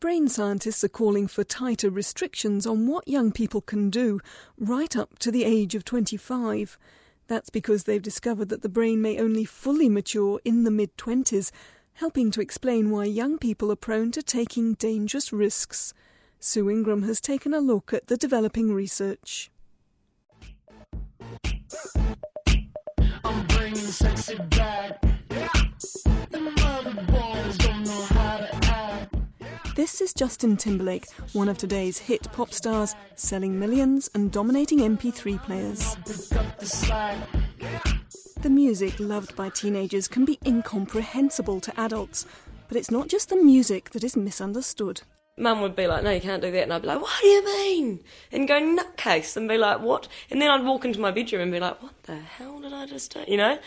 Brain scientists are calling for tighter restrictions on what young people can do right up to the age of 25. That's because they've discovered that the brain may only fully mature in the mid 20s, helping to explain why young people are prone to taking dangerous risks. Sue Ingram has taken a look at the developing research. I'm bringing sexy back. This is Justin Timberlake, one of today's hit pop stars, selling millions and dominating MP3 players. The music loved by teenagers can be incomprehensible to adults, but it's not just the music that is misunderstood. Mum would be like, no, you can't do that. And I'd be like, what do you mean? And go nutcase and be like, what? And then I'd walk into my bedroom and be like, what the hell did I just do? You know?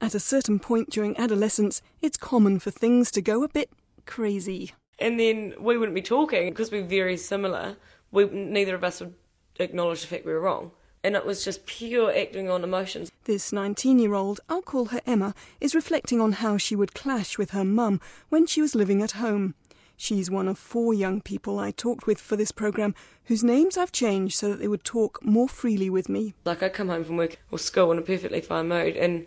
At a certain point during adolescence, it's common for things to go a bit crazy. And then we wouldn't be talking because we're very similar. We neither of us would acknowledge the fact we were wrong. And it was just pure acting on emotions. This 19 year old, I'll call her Emma, is reflecting on how she would clash with her mum when she was living at home. She's one of four young people I talked with for this programme whose names I've changed so that they would talk more freely with me. Like, I'd come home from work or school in a perfectly fine mood, and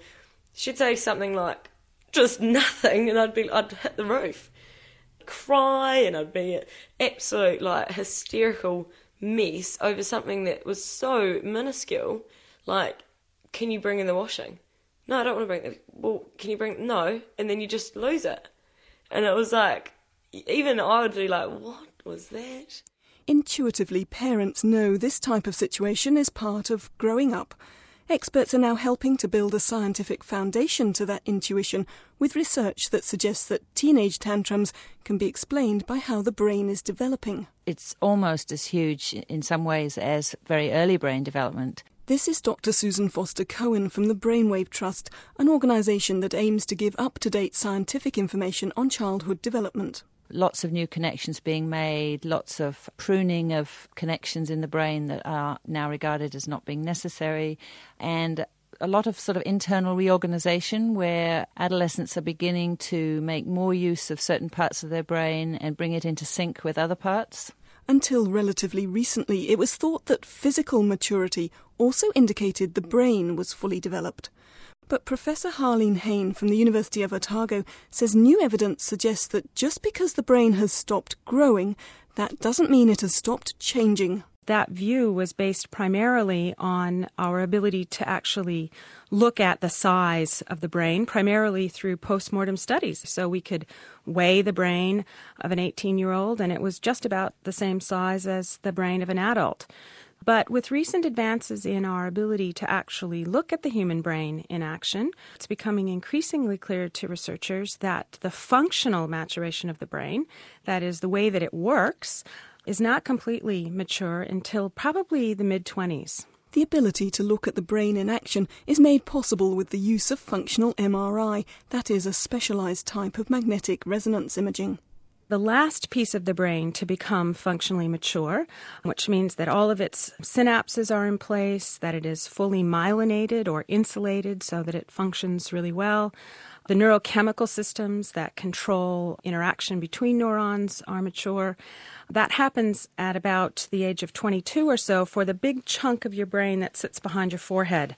she'd say something like, just nothing, and I'd be, I'd hit the roof cry and I'd be an absolute like hysterical mess over something that was so minuscule. Like, can you bring in the washing? No, I don't want to bring the. Well, can you bring? No, and then you just lose it. And it was like, even I would be like, what was that? Intuitively, parents know this type of situation is part of growing up Experts are now helping to build a scientific foundation to that intuition with research that suggests that teenage tantrums can be explained by how the brain is developing. It's almost as huge in some ways as very early brain development. This is Dr. Susan Foster Cohen from the Brainwave Trust, an organisation that aims to give up to date scientific information on childhood development lots of new connections being made, lots of pruning of connections in the brain that are now regarded as not being necessary, and a lot of sort of internal reorganization where adolescents are beginning to make more use of certain parts of their brain and bring it into sync with other parts. Until relatively recently, it was thought that physical maturity also indicated the brain was fully developed. But Professor Harlene Hayne from the University of Otago says new evidence suggests that just because the brain has stopped growing, that doesn't mean it has stopped changing. That view was based primarily on our ability to actually look at the size of the brain, primarily through postmortem studies. So we could weigh the brain of an 18 year old, and it was just about the same size as the brain of an adult. But with recent advances in our ability to actually look at the human brain in action, it's becoming increasingly clear to researchers that the functional maturation of the brain, that is, the way that it works, is not completely mature until probably the mid 20s. The ability to look at the brain in action is made possible with the use of functional MRI, that is, a specialized type of magnetic resonance imaging the last piece of the brain to become functionally mature, which means that all of its synapses are in place, that it is fully myelinated or insulated so that it functions really well. The neurochemical systems that control interaction between neurons are mature. That happens at about the age of 22 or so for the big chunk of your brain that sits behind your forehead.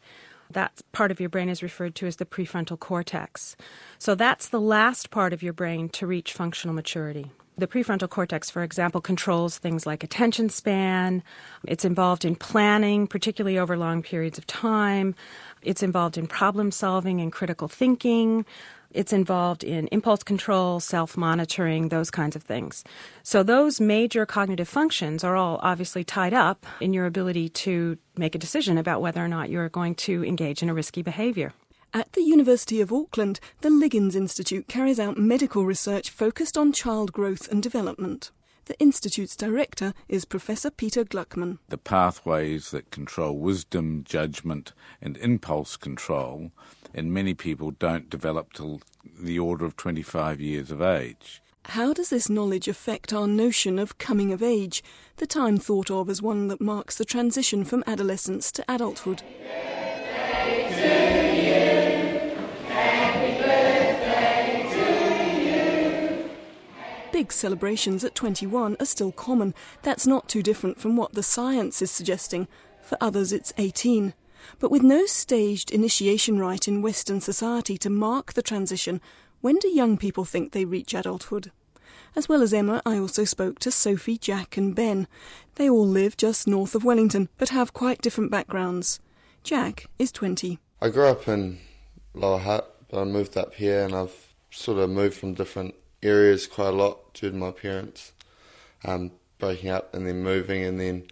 That part of your brain is referred to as the prefrontal cortex. So that's the last part of your brain to reach functional maturity. The prefrontal cortex, for example, controls things like attention span. It's involved in planning, particularly over long periods of time. It's involved in problem solving and critical thinking. It's involved in impulse control, self monitoring, those kinds of things. So, those major cognitive functions are all obviously tied up in your ability to make a decision about whether or not you're going to engage in a risky behavior. At the University of Auckland, the Liggins Institute carries out medical research focused on child growth and development. The Institute's director is Professor Peter Gluckman. The pathways that control wisdom, judgment, and impulse control in many people don't develop till the order of 25 years of age. How does this knowledge affect our notion of coming of age, the time thought of as one that marks the transition from adolescence to adulthood? Big celebrations at 21 are still common. That's not too different from what the science is suggesting. For others, it's 18. But with no staged initiation rite in Western society to mark the transition, when do young people think they reach adulthood? As well as Emma, I also spoke to Sophie, Jack, and Ben. They all live just north of Wellington, but have quite different backgrounds. Jack is 20. I grew up in Lower Hutt, but I moved up here and I've sort of moved from different areas quite a lot due to my parents um, breaking up and then moving and then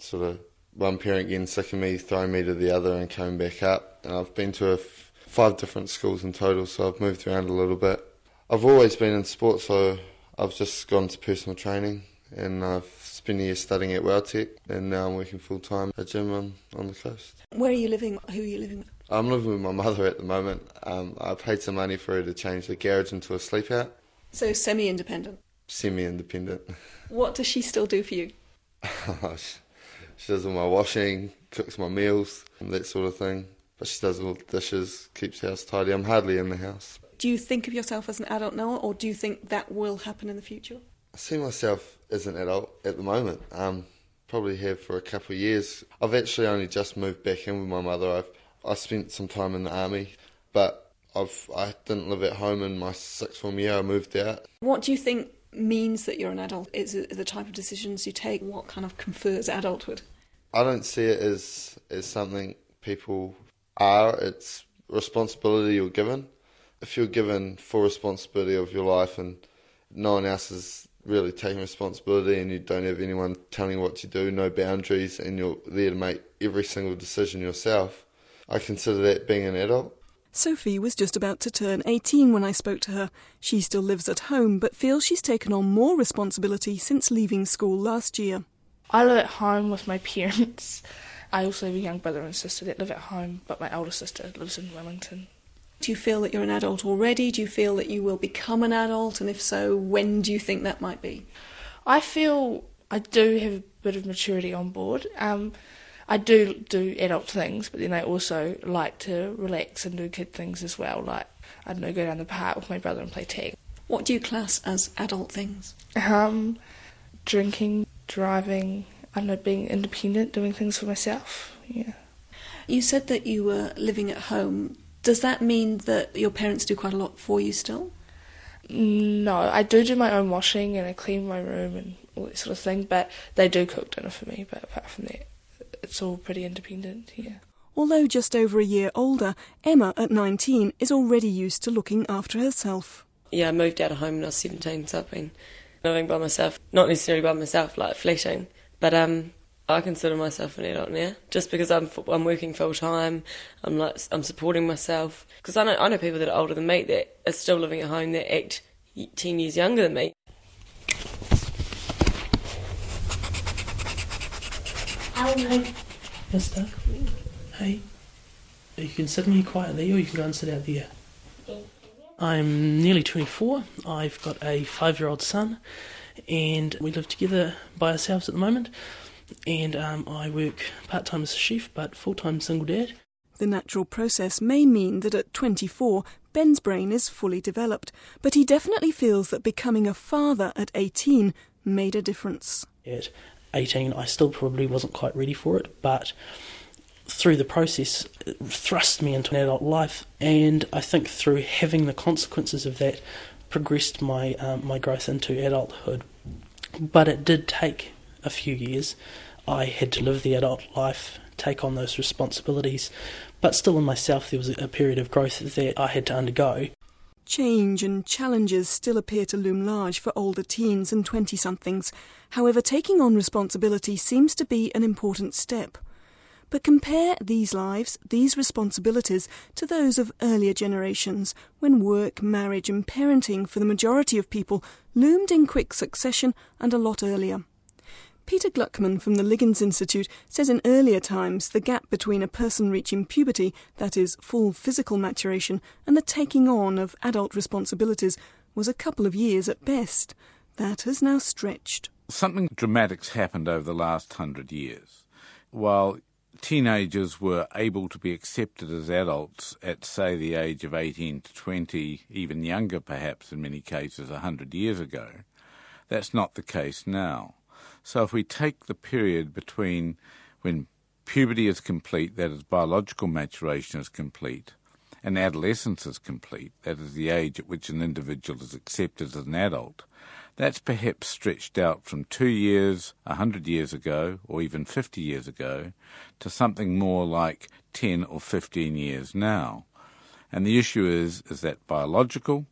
sort of one parent getting sick of me, throwing me to the other and coming back up. And I've been to f- five different schools in total, so I've moved around a little bit. I've always been in sport, so I've just gone to personal training and I've spent a year studying at WelTec and now I'm working full time at a gym on, on the coast. Where are you living? Who are you living with? I'm living with my mother at the moment. Um, I paid some money for her to change the garage into a sleep out. So semi independent. Semi independent. What does she still do for you? she, does all my washing, cooks my meals, that sort of thing. But she does all the dishes, keeps the house tidy. I'm hardly in the house. Do you think of yourself as an adult now, or do you think that will happen in the future? I see myself as an adult at the moment. Um, probably have for a couple of years. I've actually only just moved back in with my mother. I've I spent some time in the army, but I've I didn't live at home in my sixth form year. I moved out. What do you think means that you're an adult? Is it the type of decisions you take? What kind of confers adulthood? I don't see it as as something people are. It's responsibility you're given. If you're given full responsibility of your life and no one else is really taking responsibility and you don't have anyone telling you what to do, no boundaries, and you're there to make every single decision yourself, I consider that being an adult. Sophie was just about to turn 18 when I spoke to her. She still lives at home, but feels she's taken on more responsibility since leaving school last year. I live at home with my parents. I also have a young brother and sister that live at home, but my older sister lives in Wellington. Do you feel that you're an adult already? Do you feel that you will become an adult? And if so, when do you think that might be? I feel I do have a bit of maturity on board. Um, I do do adult things, but then I also like to relax and do kid things as well. Like I don't know, go down the park with my brother and play tag. What do you class as adult things? Um, drinking, driving. I don't know, being independent, doing things for myself. Yeah. You said that you were living at home. Does that mean that your parents do quite a lot for you still? No, I do do my own washing and I clean my room and all that sort of thing, but they do cook dinner for me. But apart from that, it's all pretty independent, here. Although just over a year older, Emma at 19 is already used to looking after herself. Yeah, I moved out of home when I was 17, so I've been living by myself. Not necessarily by myself, like fleeting, but um, I consider myself an adult now, just because I'm I'm working full time. I'm like I'm supporting myself because I know I know people that are older than me that are still living at home that act ten years younger than me. Hey, yes, Doug. Hey, you can sit in here quietly, or you can go and sit out there. I'm nearly 24. I've got a five-year-old son, and we live together by ourselves at the moment and um, I work part time as a chef, but full time single dad. The natural process may mean that at 24, Ben's brain is fully developed, but he definitely feels that becoming a father at 18 made a difference. At 18, I still probably wasn't quite ready for it, but through the process, it thrust me into an adult life, and I think through having the consequences of that, progressed my um, my growth into adulthood. But it did take a few years, I had to live the adult life, take on those responsibilities, but still in myself there was a period of growth that I had to undergo. Change and challenges still appear to loom large for older teens and 20 somethings. However, taking on responsibility seems to be an important step. But compare these lives, these responsibilities, to those of earlier generations, when work, marriage, and parenting for the majority of people loomed in quick succession and a lot earlier. Peter Gluckman from the Liggins Institute says in earlier times the gap between a person reaching puberty, that is, full physical maturation, and the taking on of adult responsibilities was a couple of years at best. That has now stretched. Something dramatic's happened over the last hundred years. While teenagers were able to be accepted as adults at, say, the age of 18 to 20, even younger perhaps in many cases, a 100 years ago, That's not the case now. So if we take the period between when puberty is complete, that is, biological maturation is complete, and adolescence is complete, that is, the age at which an individual is accepted as an adult, that's perhaps stretched out from two years, a hundred years ago, or even 50 years ago, to something more like 10 or 15 years now. And the issue is, is that biological?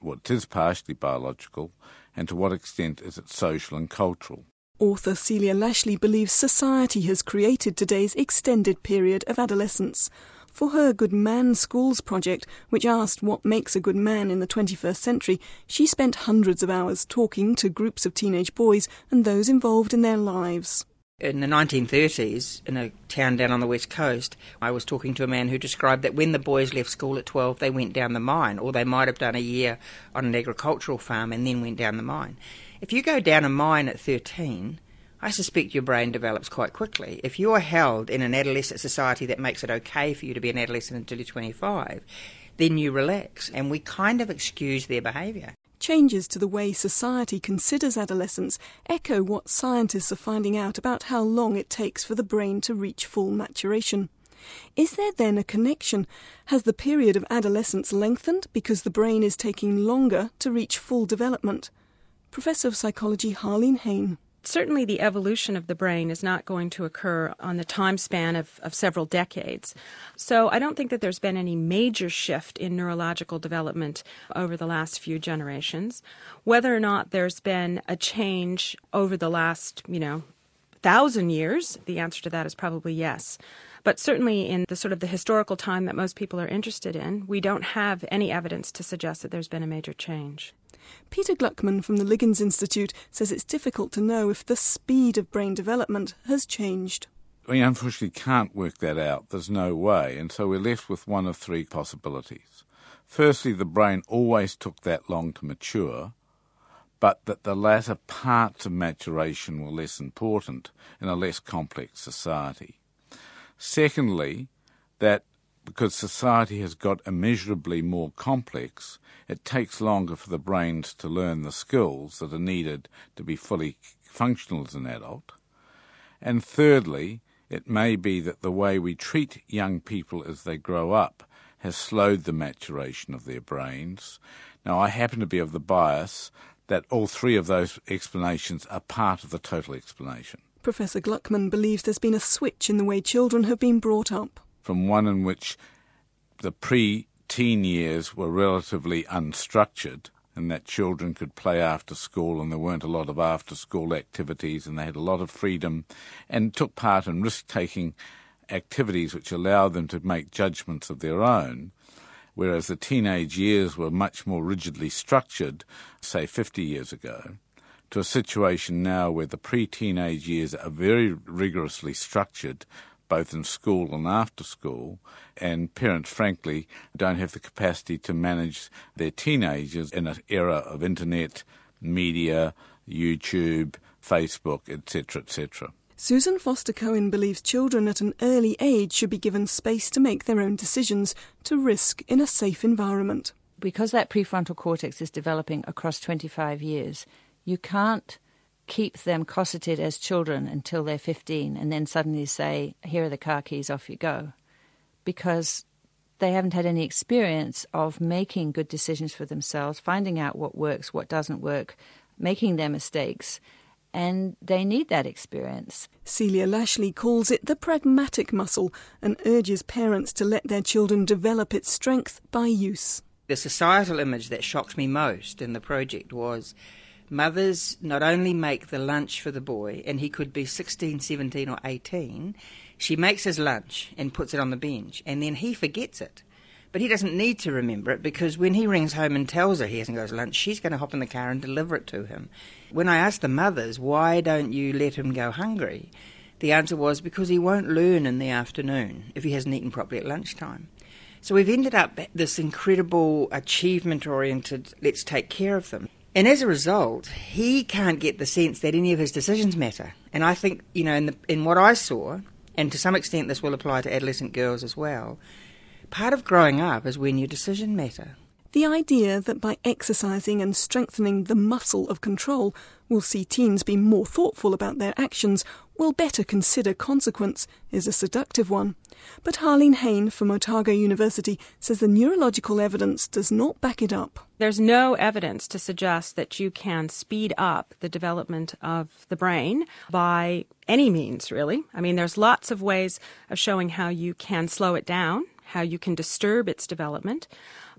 Well, it is partially biological, and to what extent is it social and cultural? Author Celia Lashlie believes society has created today's extended period of adolescence. For her Good Man Schools project, which asked what makes a good man in the 21st century, she spent hundreds of hours talking to groups of teenage boys and those involved in their lives. In the 1930s, in a town down on the west coast, I was talking to a man who described that when the boys left school at 12, they went down the mine, or they might have done a year on an agricultural farm and then went down the mine. If you go down a mine at 13, I suspect your brain develops quite quickly. If you are held in an adolescent society that makes it okay for you to be an adolescent until you're 25, then you relax, and we kind of excuse their behaviour. Changes to the way society considers adolescence echo what scientists are finding out about how long it takes for the brain to reach full maturation. Is there then a connection? Has the period of adolescence lengthened because the brain is taking longer to reach full development? Professor of Psychology Harlene Hayne. Certainly, the evolution of the brain is not going to occur on the time span of, of several decades. So, I don't think that there's been any major shift in neurological development over the last few generations. Whether or not there's been a change over the last, you know, thousand years, the answer to that is probably yes. But certainly in the sort of the historical time that most people are interested in, we don't have any evidence to suggest that there's been a major change. Peter Gluckman from the Liggins Institute says it's difficult to know if the speed of brain development has changed. We unfortunately can't work that out. There's no way. And so we're left with one of three possibilities. Firstly, the brain always took that long to mature, but that the latter parts of maturation were less important in a less complex society. Secondly, that because society has got immeasurably more complex, it takes longer for the brains to learn the skills that are needed to be fully functional as an adult. And thirdly, it may be that the way we treat young people as they grow up has slowed the maturation of their brains. Now, I happen to be of the bias that all three of those explanations are part of the total explanation. Professor Gluckman believes there's been a switch in the way children have been brought up. From one in which the pre teen years were relatively unstructured, and that children could play after school, and there weren't a lot of after school activities, and they had a lot of freedom and took part in risk taking activities which allowed them to make judgments of their own. Whereas the teenage years were much more rigidly structured, say 50 years ago to a situation now where the pre teenage years are very rigorously structured, both in school and after school, and parents, frankly, don't have the capacity to manage their teenagers in an era of internet, media, YouTube, Facebook, etc., etc. Susan Foster Cohen believes children at an early age should be given space to make their own decisions, to risk in a safe environment. Because that prefrontal cortex is developing across 25 years, you can't keep them cosseted as children until they're 15 and then suddenly say, here are the car keys, off you go. Because they haven't had any experience of making good decisions for themselves, finding out what works, what doesn't work, making their mistakes, and they need that experience. Celia Lashlie calls it the pragmatic muscle and urges parents to let their children develop its strength by use. The societal image that shocked me most in the project was mothers not only make the lunch for the boy, and he could be 16, 17, or 18, she makes his lunch and puts it on the bench, and then he forgets it. But he doesn't need to remember it because when he rings home and tells her he hasn't got his lunch, she's going to hop in the car and deliver it to him. When I asked the mothers, why don't you let him go hungry? The answer was because he won't learn in the afternoon if he hasn't eaten properly at lunchtime. So we've ended up this incredible achievement oriented, let's take care of them. And as a result, he can't get the sense that any of his decisions matter. And I think, you know, in, the, in what I saw, and to some extent this will apply to adolescent girls as well, part of growing up is when your decisions matter. The idea that by exercising and strengthening the muscle of control we'll see teens be more thoughtful about their actions, will better consider consequence, is a seductive one. But Harlene Hayne from Otago University says the neurological evidence does not back it up. There's no evidence to suggest that you can speed up the development of the brain by any means, really. I mean, there's lots of ways of showing how you can slow it down, how you can disturb its development.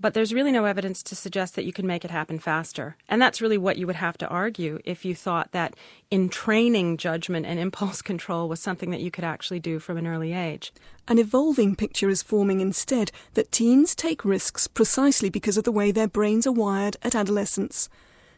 But there's really no evidence to suggest that you can make it happen faster. And that's really what you would have to argue if you thought that in training judgment and impulse control was something that you could actually do from an early age. An evolving picture is forming instead that teens take risks precisely because of the way their brains are wired at adolescence.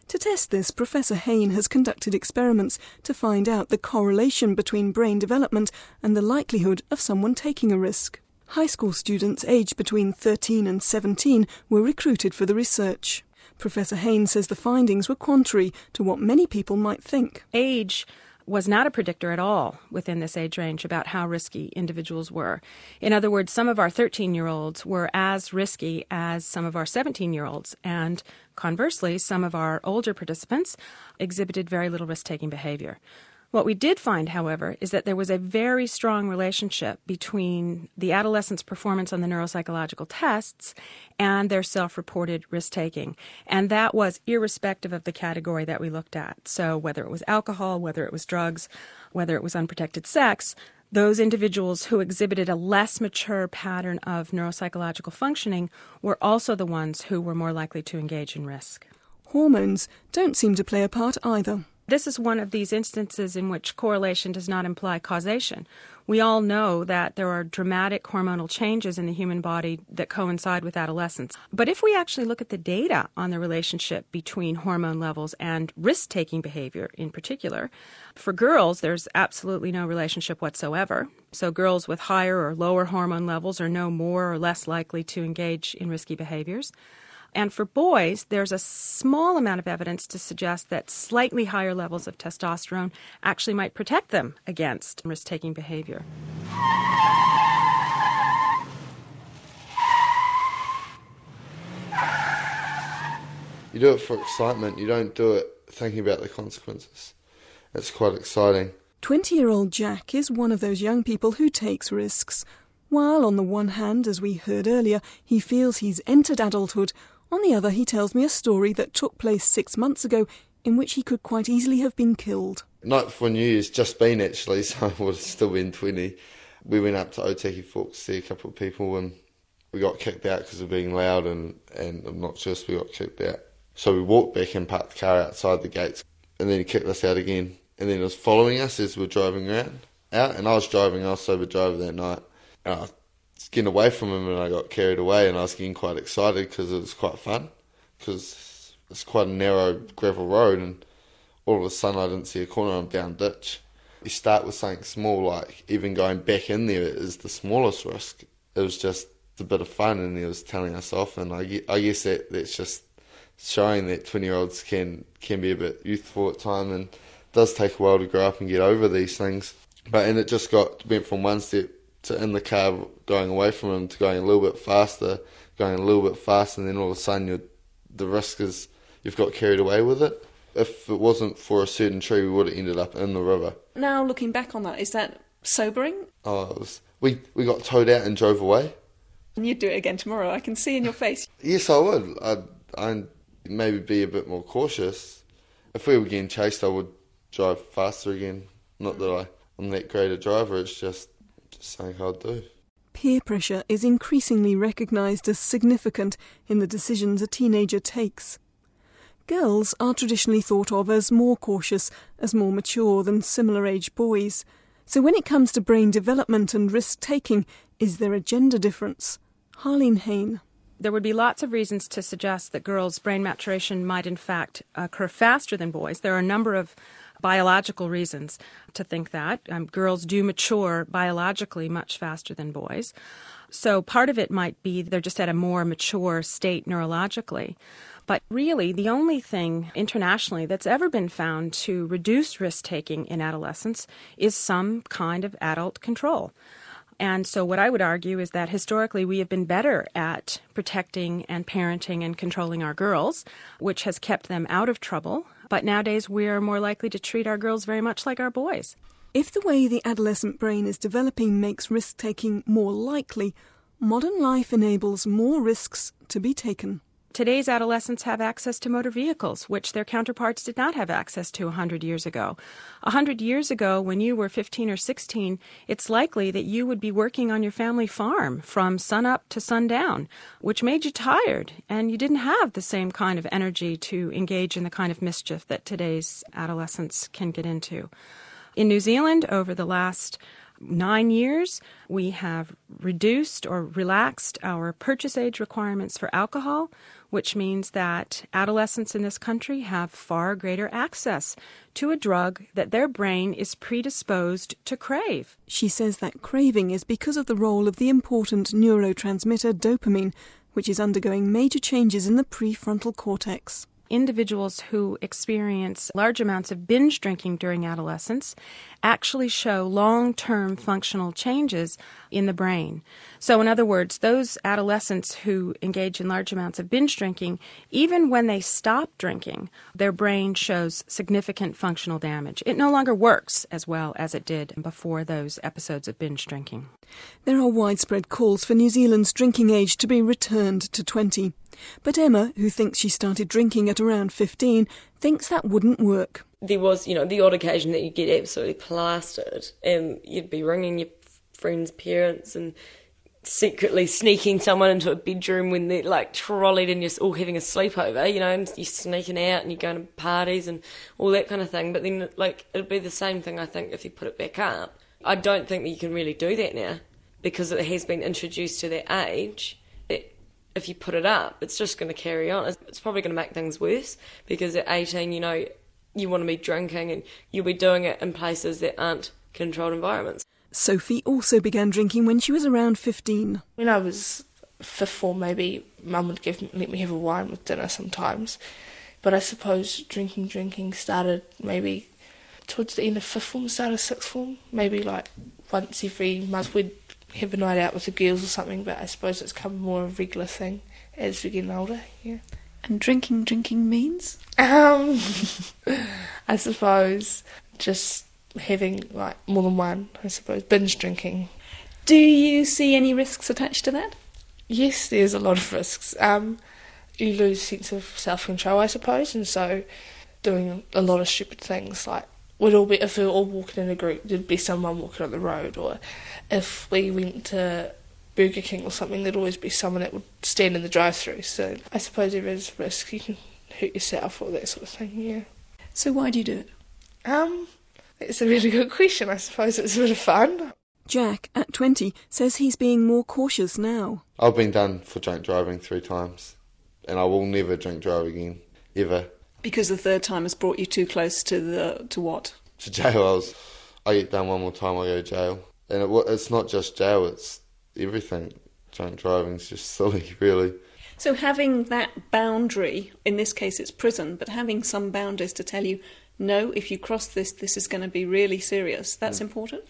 To test this, Professor Hayne has conducted experiments to find out the correlation between brain development and the likelihood of someone taking a risk. High school students aged between 13 and 17 were recruited for the research. Professor Hayne says the findings were contrary to what many people might think. Age was not a predictor at all within this age range about how risky individuals were. In other words, some of our 13 year olds were as risky as some of our 17 year olds, and conversely, some of our older participants exhibited very little risk taking behavior. What we did find, however, is that there was a very strong relationship between the adolescent's performance on the neuropsychological tests and their self reported risk taking. And that was irrespective of the category that we looked at. So, whether it was alcohol, whether it was drugs, whether it was unprotected sex, those individuals who exhibited a less mature pattern of neuropsychological functioning were also the ones who were more likely to engage in risk. Hormones don't seem to play a part either. This is one of these instances in which correlation does not imply causation. We all know that there are dramatic hormonal changes in the human body that coincide with adolescence. But if we actually look at the data on the relationship between hormone levels and risk taking behavior in particular, for girls, there's absolutely no relationship whatsoever. So, girls with higher or lower hormone levels are no more or less likely to engage in risky behaviors. And for boys, there's a small amount of evidence to suggest that slightly higher levels of testosterone actually might protect them against risk taking behavior. You do it for excitement, you don't do it thinking about the consequences. It's quite exciting. 20 year old Jack is one of those young people who takes risks. While, on the one hand, as we heard earlier, he feels he's entered adulthood, on the other, he tells me a story that took place six months ago in which he could quite easily have been killed. Night before New Year's, just been actually, so I have still been 20. We went up to Otaki Forks to see a couple of people and we got kicked out because of being loud and, and obnoxious. We got kicked out. So we walked back and parked the car outside the gates and then he kicked us out again. And then he was following us as we were driving around out and I was driving, I was sober driver that night. And I getting away from him and I got carried away and I was getting quite excited because it was quite fun because it's quite a narrow gravel road and all of a sudden I didn't see a corner I'm down ditch. You start with something small like even going back in there is the smallest risk. It was just a bit of fun and he was telling us off and I, I guess that that's just showing that 20 year olds can can be a bit youthful at times, and does take a while to grow up and get over these things. But and it just got went from one step to in the car going away from him to going a little bit faster, going a little bit faster, and then all of a sudden you the risk is you've got carried away with it. If it wasn't for a certain tree, we would have ended up in the river. Now, looking back on that, is that sobering? Oh, it was, we we got towed out and drove away. And you'd do it again tomorrow. I can see in your face. Yes, I would. I'd, I'd maybe be a bit more cautious. If we were getting chased, I would drive faster again. Not that I, I'm that great a driver. It's just just something I'd do. Peer pressure is increasingly recognised as significant in the decisions a teenager takes. Girls are traditionally thought of as more cautious, as more mature than similar age boys. So when it comes to brain development and risk taking, is there a gender difference? Harlene Hayne. There would be lots of reasons to suggest that girls' brain maturation might in fact occur faster than boys. There are a number of biological reasons to think that. Um, girls do mature biologically much faster than boys. So part of it might be they're just at a more mature state neurologically. But really, the only thing internationally that's ever been found to reduce risk taking in adolescence is some kind of adult control. And so, what I would argue is that historically we have been better at protecting and parenting and controlling our girls, which has kept them out of trouble. But nowadays we are more likely to treat our girls very much like our boys. If the way the adolescent brain is developing makes risk taking more likely, modern life enables more risks to be taken. Today's adolescents have access to motor vehicles, which their counterparts did not have access to 100 years ago. 100 years ago, when you were 15 or 16, it's likely that you would be working on your family farm from sunup to sundown, which made you tired, and you didn't have the same kind of energy to engage in the kind of mischief that today's adolescents can get into. In New Zealand, over the last nine years, we have reduced or relaxed our purchase age requirements for alcohol, which means that adolescents in this country have far greater access to a drug that their brain is predisposed to crave. She says that craving is because of the role of the important neurotransmitter dopamine, which is undergoing major changes in the prefrontal cortex individuals who experience large amounts of binge drinking during adolescence actually show long term functional changes in the brain. So, in other words, those adolescents who engage in large amounts of binge drinking, even when they stop drinking, their brain shows significant functional damage. It no longer works as well as it did before those episodes of binge drinking. There are widespread calls for New Zealand's drinking age to be returned to 20. But Emma, who thinks she started drinking at around 15, thinks that wouldn't work. There was, you know, the odd occasion that you'd get absolutely plastered and you'd be ringing your friends' parents and secretly sneaking someone into a bedroom when they're like trolleyed and you're all having a sleepover, you know, and you're sneaking out and you're going to parties and all that kind of thing. But then, like, it'd be the same thing, I think, if you put it back up. I don't think that you can really do that now because it has been introduced to that age if you put it up, it's just going to carry on. It's probably going to make things worse because at 18, you know, you want to be drinking and you'll be doing it in places that aren't controlled environments. Sophie also began drinking when she was around 15. When I was fifth form, maybe mum would give let me have a wine with dinner sometimes. But I suppose drinking, drinking started maybe towards the end of fifth form, start of sixth form. Maybe like once every month we'd have a night out with the girls or something. But I suppose it's become more of a regular thing as we're getting older. Yeah. And drinking, drinking means? Um, I suppose just having like more than one, I suppose, binge drinking. Do you see any risks attached to that? Yes, there's a lot of risks. Um, you lose sense of self control, I suppose, and so doing a lot of stupid things like would all be if we were all walking in a group, there'd be someone walking on the road, or if we went to Burger King or something, there'd always be someone that would stand in the drive-through. So I suppose there is risk. You can hurt yourself or that sort of thing. Yeah. So why do you do it? Um, it's a really good question. I suppose it's a bit of fun. Jack, at 20, says he's being more cautious now. I've been done for drunk driving three times, and I will never drink drive again, ever. Because the third time has brought you too close to the to what? To jail. I was. I get done one more time, I go to jail, and it, it's not just jail; it's everything. Drunk driving's just silly, really. So having that boundary, in this case it's prison, but having some boundaries to tell you no, if you cross this, this is going to be really serious. That's mm. important.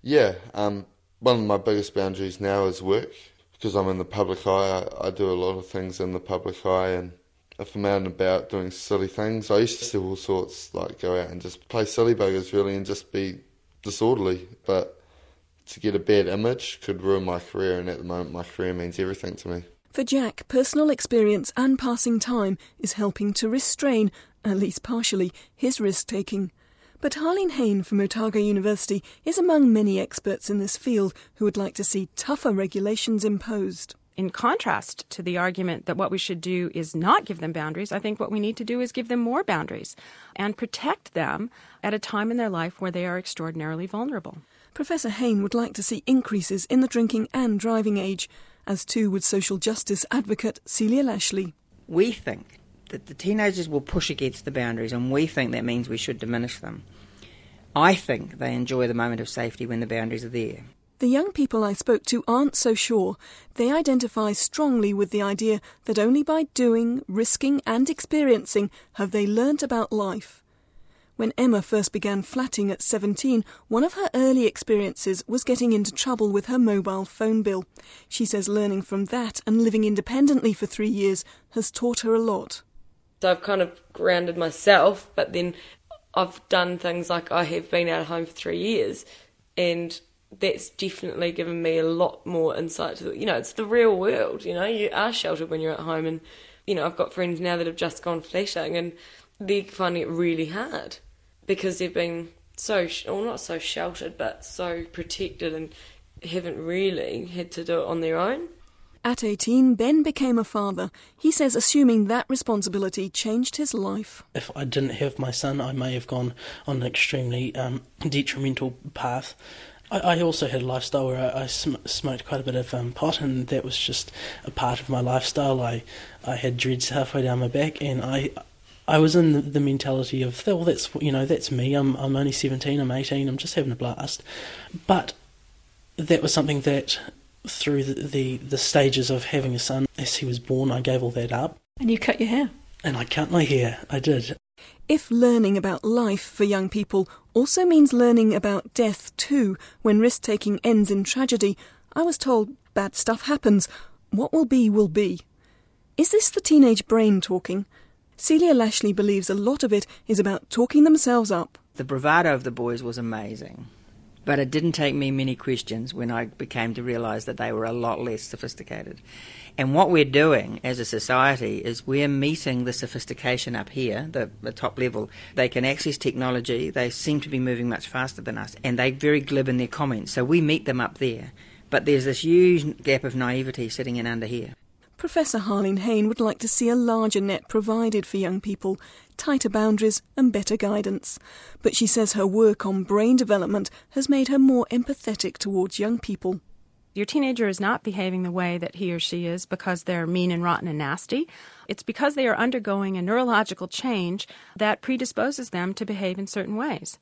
Yeah, um, one of my biggest boundaries now is work because I'm in the public eye. I, I, do a lot of things in the public eye, and if I'm out and about doing silly things, I used to do all sorts, like go out and just play silly buggers, really, and just be disorderly. But to get a bad image could ruin my career, and at the moment, my career means everything to me. For Jack, personal experience and passing time is helping to restrain at least partially, his risk taking. But Harlene Hayne from Otago University is among many experts in this field who would like to see tougher regulations imposed. In contrast to the argument that what we should do is not give them boundaries, I think what we need to do is give them more boundaries and protect them at a time in their life where they are extraordinarily vulnerable. Professor Hayne would like to see increases in the drinking and driving age, as too would social justice advocate Celia Lashlie. We think that the teenagers will push against the boundaries, and we think that means we should diminish them. I think they enjoy the moment of safety when the boundaries are there. The young people I spoke to aren't so sure. They identify strongly with the idea that only by doing, risking, and experiencing have they learnt about life. When Emma first began flatting at 17, one of her early experiences was getting into trouble with her mobile phone bill. She says learning from that and living independently for three years has taught her a lot. So I've kind of grounded myself, but then I've done things like I have been out of home for three years, and that's definitely given me a lot more insight to, you know, it's the real world, you know, you are sheltered when you're at home, and, you know, I've got friends now that have just gone flatting, and they're finding it really hard because they've been so, well, not so sheltered, but so protected and haven't really had to do it on their own. At 18, Ben became a father. He says assuming that responsibility changed his life. If I didn't have my son, I may have gone on an extremely um, detrimental path. I, I, also had a lifestyle where I, I sm- smoked quite a bit of um, pot, and that was just a part of my lifestyle. I, I had dreads halfway down my back, and I I was in the, the, mentality of, well, that's you know, that's me. I'm I'm only seventeen. I'm eighteen. I'm just having a blast. But that was something that, through the, the the stages of having a son, as he was born, I gave all that up. And you cut your hair. And I cut my hair. I did. If learning about life for young people also means learning about death too, when risk taking ends in tragedy, I was told bad stuff happens. What will be, will be. Is this the teenage brain talking? Celia Lashlie believes a lot of it is about talking themselves up. The bravado of the boys was amazing. But it didn't take me many questions when I became to realise that they were a lot less sophisticated. And what we're doing as a society is we're meeting the sophistication up here, the, the top level. They can access technology, they seem to be moving much faster than us, and they're very glib in their comments. So we meet them up there. But there's this huge gap of naivety sitting in under here. Professor Harlene Hayne would like to see a larger net provided for young people, tighter boundaries and better guidance. But she says her work on brain development has made her more empathetic towards young people. Your teenager is not behaving the way that he or she is because they're mean and rotten and nasty. It's because they are undergoing a neurological change that predisposes them to behave in certain ways.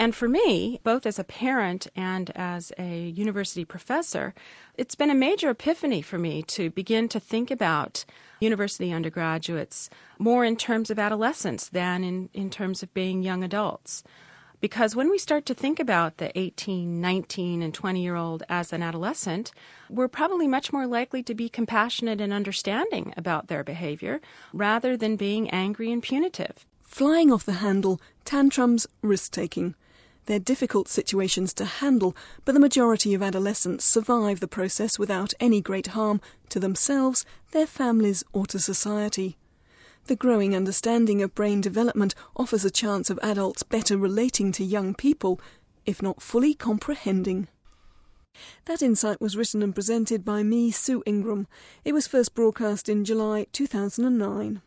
And for me, both as a parent and as a university professor, it's been a major epiphany for me to begin to think about university undergraduates more in terms of adolescence than in, in terms of being young adults. Because when we start to think about the 18, 19, and 20 year old as an adolescent, we're probably much more likely to be compassionate and understanding about their behavior rather than being angry and punitive. Flying off the handle, tantrums, risk taking. They're difficult situations to handle, but the majority of adolescents survive the process without any great harm to themselves, their families, or to society. The growing understanding of brain development offers a chance of adults better relating to young people, if not fully comprehending. That insight was written and presented by me, Sue Ingram. It was first broadcast in July 2009.